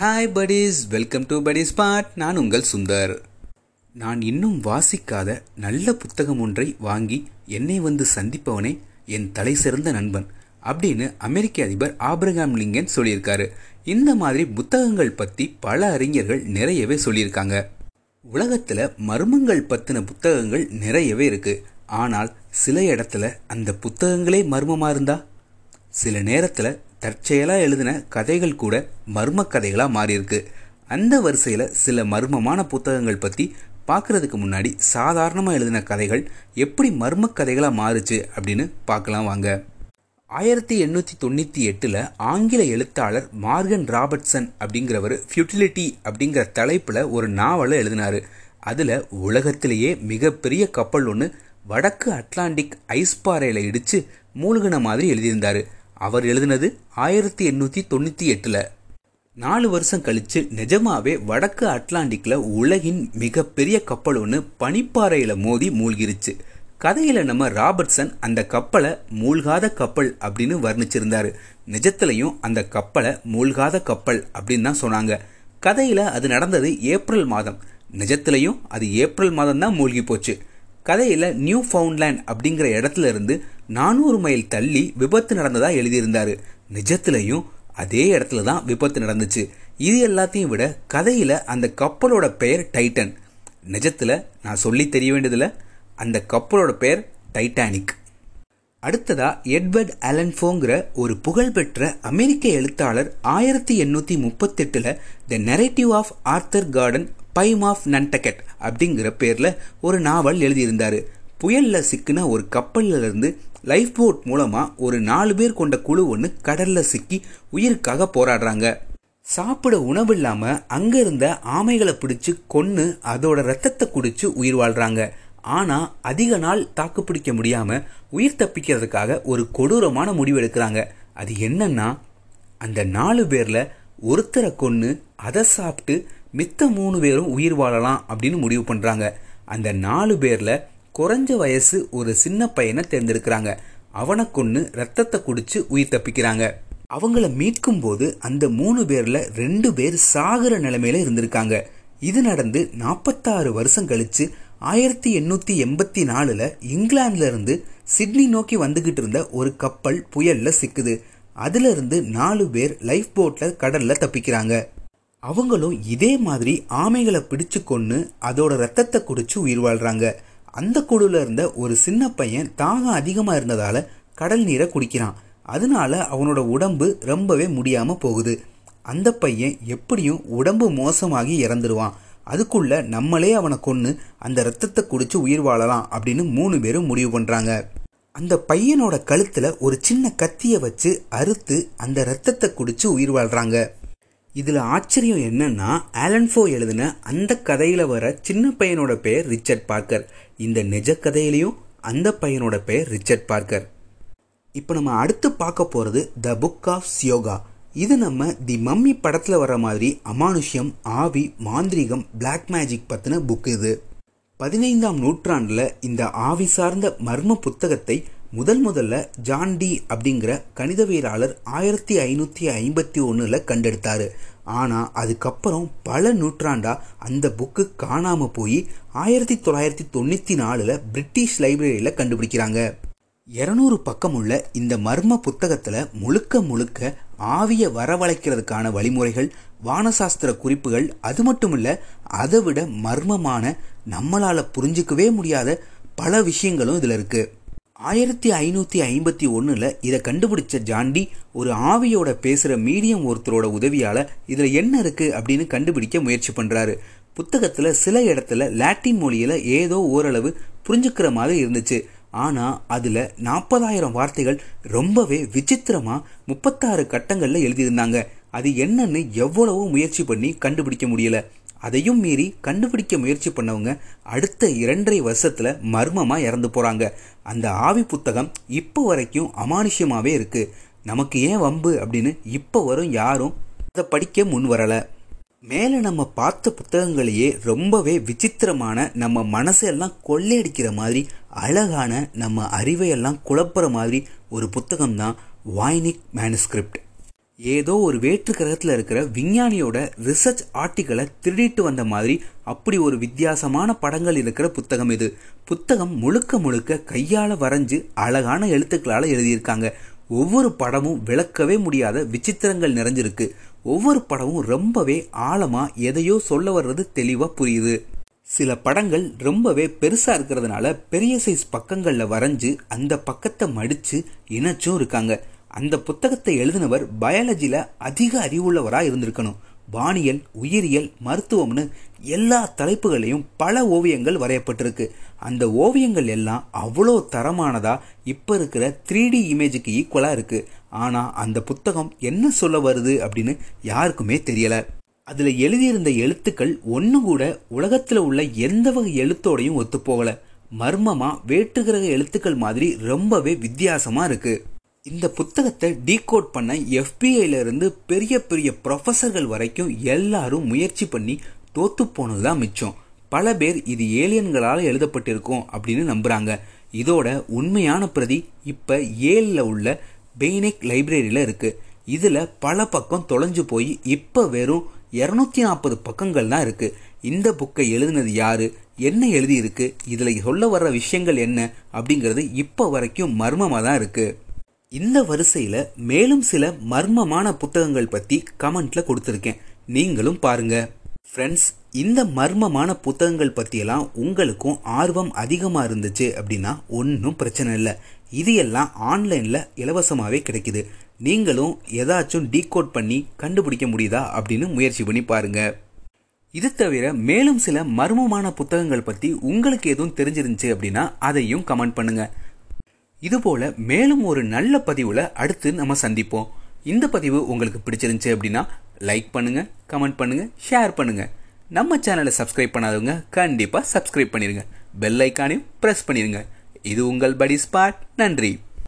Hi buddies. Welcome to buddies spot நான் உங்கள் சுந்தர். நான் இன்னும் வாசிக்காத நல்ல புத்தகம் ஒன்றை வாங்கி என்னை வந்து சந்திப்பவனே என் தலை சிறந்த நண்பன் அப்படின்னு அமெரிக்க அதிபர் ஆப்ரஹாம் லிங்கன் சொல்லியிருக்காரு. இந்த மாதிரி புத்தகங்கள் பற்றி பல அறிஞர்கள் நிறையவே சொல்லியிருக்காங்க. உலகத்தில் மர்மங்கள் பற்றின புத்தகங்கள் நிறையவே இருக்குது ஆனால் சில இடத்துல அந்த புத்தகங்களே மர்மமாக இருந்தா? சில நேரத்தில் தற்செயலாக எழுதின கதைகள் கூட மர்ம கதைகளாக மாறியிருக்கு. அந்த வரிசையில் சில மர்மமான புத்தகங்கள் பற்றி பார்க்குறதுக்கு முன்னாடி சாதாரணமாக எழுதின கதைகள் எப்படி மர்ம கதைகளாக மாறுச்சு அப்படின்னு பார்க்கலாம் வாங்க. ஆயிரத்தி எண்ணூற்றி தொண்ணூற்றி எட்டில் ஆங்கில எழுத்தாளர் மார்கன் ராபர்ட்சன் அப்படிங்கிறவர் ஃபியூட்டிலிட்டி அப்படிங்கிற தலைப்பில் ஒரு நாவலை எழுதினார். அதில் உலகத்திலேயே மிகப்பெரிய கப்பல் ஒன்று வடக்கு அட்லாண்டிக் ஐஸ் பாறையில் இடித்து மூழ்கின மாதிரி எழுதியிருந்தார். அவர் எழுதினது ஆயிரத்தி எண்ணூற்றி தொண்ணூற்றி எட்டில். நாலு வருஷம் கழிச்சு நிஜமாவே வடக்கு அட்லாண்டிக்ல உலகின் மிகப்பெரிய கப்பல் ஒன்று பனிப்பாறையில மோதி மூழ்கிருச்சு. கதையில நம்ம ராபர்ட்சன் அந்த கப்பலை மூழ்காத கப்பல் அப்படின்னு வர்ணிச்சிருந்தாரு. நிஜத்திலையும் அந்த கப்பலை மூழ்காத கப்பல் அப்படின்னு தான் சொன்னாங்க. கதையில அது நடந்தது ஏப்ரல் மாதம். நிஜத்திலையும் அது ஏப்ரல் மாதம் தான் மூழ்கி போச்சு. கதையில நியூ ஃபவுண்ட்லேண்ட் அப்படிங்கிற இடத்துல இருந்து நானூறு மைல் தள்ளி விபத்து நடந்ததா எழுதியிருந்தாரு. நிஜத்திலையும் அதே இடத்துல தான் விபத்து நடந்துச்சு. இது எல்லாத்தையும் விட கதையில அந்த கப்பலோட பெயர் டைட்டன். நிஜத்தில் நான் சொல்லி தெரிய வேண்டியதில் அந்த கப்பலோட பெயர் டைட்டானிக். அடுத்ததா எட்வர்ட் அலன்ஃபோங்கிற ஒரு புகழ்பெற்ற அமெரிக்க எழுத்தாளர் ஆயிரத்தி எண்ணூற்றி முப்பத்தெட்டில் the narrative of Arthur Gordon Pym of Nantucket அப்படிங்கிற பேரில் ஒரு நாவல் எழுதியிருந்தார். புயலில் சிக்கின ஒரு கப்பலில் இருந்து லைஃப் போட் மூலமாக ஒரு நாலு பேர் கொண்ட குழு ஒன்று கடலில் சிக்கி உயிருக்காக போராடுறாங்க. சாப்பிட உணவு இல்லாமல் அங்க இருந்த ஆமைகளை பிடிச்சு கொன்று அதோட ரத்தத்தை குடிச்சு உயிர் வாழ்கிறாங்க ஆனால் அதிக நாள் தாக்கு பிடிக்க முடியாமல் உயிர் தப்பிக்கிறதுக்காக ஒரு கொடூரமான முடிவு எடுக்கிறாங்க. அது என்னன்னா அந்த நாலு பேரில் ஒருத்தரை கொன்று அதை சாப்பிட்டு மித்த மூணு பேரும் உயிர் வாழலாம் அப்படின்னு முடிவு பண்ணுறாங்க அந்த நாலு பேரில் குறைஞ்ச வயசு ஒரு சின்ன பையனை தேர்ந்தெடுக்கிறாங்க. அவனை கொன்னு ரத்தத்தை குடிச்சு உயிர் தப்பிக்கிறாங்க. அவங்கள மீட்கும் போது அந்த மூணு பேர்ல ரெண்டு பேர் சாகுற நிலைமையில இருந்திருக்காங்க. இது நடந்து நாற்பத்தாறு வருஷம் கழிச்சு ஆயிரத்தி எண்ணூத்தி எண்பத்தி நாலுல இங்கிலாந்துல இருந்து சிட்னி நோக்கி வந்துகிட்டு இருந்த ஒரு கப்பல் புயல்ல சிக்குது. அதுல இருந்து நாலு பேர் லைஃப் போட்ல கடல்ல தப்பிக்கிறாங்க. அவங்களும் இதே மாதிரி ஆமைகளை பிடிச்சு கொன்று அதோட ரத்தத்தை குடிச்சு உயிர் வாழ்றாங்க. அந்த குழுல இருந்த ஒரு சின்ன பையன் தாகம் அதிகமா இருந்ததால கடல் நீரை குடிக்கிறான். அதனால அவனோட உடம்பு ரொம்பவே முடியாம போகுது. அந்த பையன் எப்படியும் உடம்பு மோசமாகி இறந்துருவான். அதுக்குள்ள நம்மளே அவனை கொன்று அந்த ரத்தத்தை குடிச்சு உயிர் வாழலாம் அப்படின்னு மூணு பேரும் முடிவு பண்றாங்க. அந்த பையனோட கழுத்துல ஒரு சின்ன கத்தியை வச்சு அறுத்து அந்த ரத்தத்தை குடிச்சு உயிர் வாழ்றாங்க. இதுல ஆச்சரியம் என்னன்னா ஆலன்ஃபோ எழுதின அந்த கதையில வர சின்ன பையனோட பெயர் ரிச்சர்ட் பார்க்கர். இந்த நிஜ கதையிலையும் அந்த பையனோட பெயர் ரிச்சர்ட் பார்க்கர். இப்போ நம்ம அடுத்து பார்க்க போறது த புக் ஆஃப் சியோகா இது நம்ம தி மம்மி படத்துல வர மாதிரி அமானுஷ்யம் ஆவி மாந்திரிகம் பிளாக் மேஜிக் பத்தின புக் இது. பதினைந்தாம் நூற்றாண்டுல இந்த ஆவி சார்ந்த மர்ம புத்தகத்தை முதல் முதல்ல ஜான் டி அப்படிங்கிற கணிதவியலாளர் ஆயிரத்தி ஐநூற்றி ஐம்பத்தி ஒன்றில் கண்டெடுத்தார். ஆனால் அதுக்கப்புறம் பல நூற்றாண்டாக அந்த புக்கு காணாமல் போய் ஆயிரத்தி தொள்ளாயிரத்தி தொண்ணூற்றி நாலில் பிரிட்டிஷ் லைப்ரரியில் கண்டுபிடிக்கிறாங்க. இரநூறு பக்கம் உள்ள இந்த மர்ம புத்தகத்தில் முழுக்க முழுக்க ஆவிய வரவழைக்கிறதுக்கான வழிமுறைகள் வானசாஸ்திர குறிப்புகள் அது மட்டும் இல்லை அதை விட மர்மமான நம்மளால் புரிஞ்சுக்கவே முடியாத பல விஷயங்களும் இதில் இருக்குது ஆயிரத்தி ஐநூற்றி ஐம்பத்தி ஒன்றில் இதை கண்டுபிடிச்ச ஜாண்டி ஒரு ஆவியோட பேசுகிற மீடியம் ஒருத்தரோட உதவியால் இதில் என்ன இருக்குது அப்படின்னு கண்டுபிடிக்க முயற்சி பண்ணுறாரு புத்தகத்தில் சில இடத்துல லாட்டின் மொழியில் ஏதோ ஓரளவு புரிஞ்சுக்கிற மாதிரி இருந்துச்சு. ஆனால் அதில் நாற்பதாயிரம் வார்த்தைகள் ரொம்பவே விசித்திரமாக முப்பத்தாறு கட்டங்களில் எழுதியிருந்தாங்க. அது என்னன்னு எவ்வளவோ முயற்சி பண்ணி கண்டுபிடிக்க முடியல. அதையும் மீறி கண்டுபிடிக்க முயற்சி பண்ணவங்க அடுத்த இரண்டரை வருஷத்துல மர்மமா இறந்து போறாங்க. அந்த ஆவி புத்தகம் இப்போ வரைக்கும் அமானுஷ்யமாவே இருக்கு. நமக்கு ஏன் வம்பு அப்படின்னு இப்போ வரும் யாரும் அதை படிக்க முன் வரல. மேலே நம்ம பார்த்த புத்தகங்களையே ரொம்பவே விசித்திரமான நம்ம மனசெல்லாம் கொள்ளையடிக்கிற மாதிரி அழகான நம்ம அறிவையெல்லாம் குழப்புற மாதிரி ஒரு புத்தகம் தான் வாய்னிக் மேனுஸ்கிரிப்ட். ஏதோ ஒரு வேற்று கிரகத்தில் இருக்கிற விஞ்ஞானியோட ரிசர்ச் ஆர்டிக்கலை திருடிட்டு வந்த மாதிரி அப்படி ஒரு வித்தியாசமான படங்கள் இருக்கிற புத்தகம் இது. புத்தகம் முழுக்க முழுக்க கையால் வரைஞ்சு அழகான எழுத்துக்களால் எழுதியிருக்காங்க. ஒவ்வொரு படமும் விளக்கவே முடியாத விசித்திரங்கள் நிறைஞ்சிருக்கு. ஒவ்வொரு படமும் ரொம்பவே ஆழமா எதையோ சொல்ல வர்றது தெளிவா புரியுது. சில படங்கள் ரொம்பவே பெருசா இருக்கிறதுனால பெரிய சைஸ் பக்கங்கள்ல வரைஞ்சு அந்த பக்கத்தை மடிச்சு இணைச்சும் இருக்காங்க. அந்த புத்தகத்தை எழுதினவர் பயாலஜியில் அதிக அறிவுள்ளவராக இருந்திருக்கணும். வானியல் உயிரியல் மருத்துவம்னு எல்லா தலைப்புகளையும் பல ஓவியங்கள் வரையப்பட்டிருக்கு. அந்த ஓவியங்கள் எல்லாம் அவ்வளோ தரமானதா இப்போ இருக்கிற த்ரீ டி இமேஜுக்கு ஈக்குவலாக இருக்கு. ஆனால் அந்த புத்தகம் என்ன சொல்ல வருது அப்படின்னு யாருக்குமே தெரியலை. அதில் எழுதியிருந்த எழுத்துக்கள் ஒன்று கூட உலகத்தில் உள்ள எந்த வகை எழுத்தோடையும் ஒத்துப்போகலை. மர்மமாக வேற்றுகிரக எழுத்துக்கள் மாதிரி ரொம்பவே வித்தியாசமாக இருக்குது இந்த புத்தகத்தை டீகோட் பண்ண எஃபிஐல இருந்து பெரிய பெரிய ப்ரொஃபஸர்கள் வரைக்கும் எல்லாரும் முயற்சி பண்ணி தோத்து போனதுதான் மிச்சம். பல பேர் இது ஏலியன்களால் எழுதப்பட்டிருக்கும் அப்படின்னு நம்புறாங்க. இதோட உண்மையான பிரதி இப்ப ஏழில் உள்ள பெய்னெக் லைப்ரரியில இருக்கு. இதுல பல பக்கம் தொலைஞ்சு போய் இப்ப வெறும் இருநூத்தி நாற்பது பக்கங்கள் தான் இருக்கு. இந்த புக்கை எழுதினது யாரு? என்ன எழுதியிருக்கு? இதுல சொல்ல வர்ற விஷயங்கள் என்ன? அப்படிங்கிறது இப்ப வரைக்கும் மர்மமா தான் இருக்கு. இந்த வரிசையில் மேலும் சில மர்மமான புத்தகங்கள் பற்றி கமெண்ட்ல கொடுத்துருக்கேன். நீங்களும் பாருங்க. ஃப்ரெண்ட்ஸ் இந்த மர்மமான புத்தகங்கள் பற்றியெல்லாம் உங்களுக்கும் ஆர்வம் அதிகமாக இருந்துச்சு அப்படின்னா ஒன்றும் பிரச்சனை இல்லை. இது எல்லாம் ஆன்லைனில் இலவசமாகவே கிடைக்குது. நீங்களும் ஏதாச்சும் டீகோட் பண்ணி கண்டுபிடிக்க முடியுதா அப்படின்னு முயற்சி பண்ணி பாருங்க. இது தவிர மேலும் சில மர்மமான புத்தகங்கள் பற்றி உங்களுக்கு எதுவும் தெரிஞ்சிருந்துச்சு அப்படின்னா அதையும் கமெண்ட் பண்ணுங்கள் இதுபோல மேலும் ஒரு நல்ல பதிவுல அடுத்து நம்ம சந்திப்போம். இந்த பதிவு உங்களுக்கு பிடிச்சிருந்துச்சு அப்படின்னா லைக் பண்ணுங்க கமெண்ட் பண்ணுங்க ஷேர் பண்ணுங்க. நம்ம சேனலை சப்ஸ்கிரைப் பண்ணாதவங்க கண்டிப்பா சப்ஸ்கிரைப் பண்ணிருங்க. பெல் ஐக்கானையும் பிரஸ் பண்ணிருங்க. இது உங்கள் படி ஸ்பாட் நன்றி.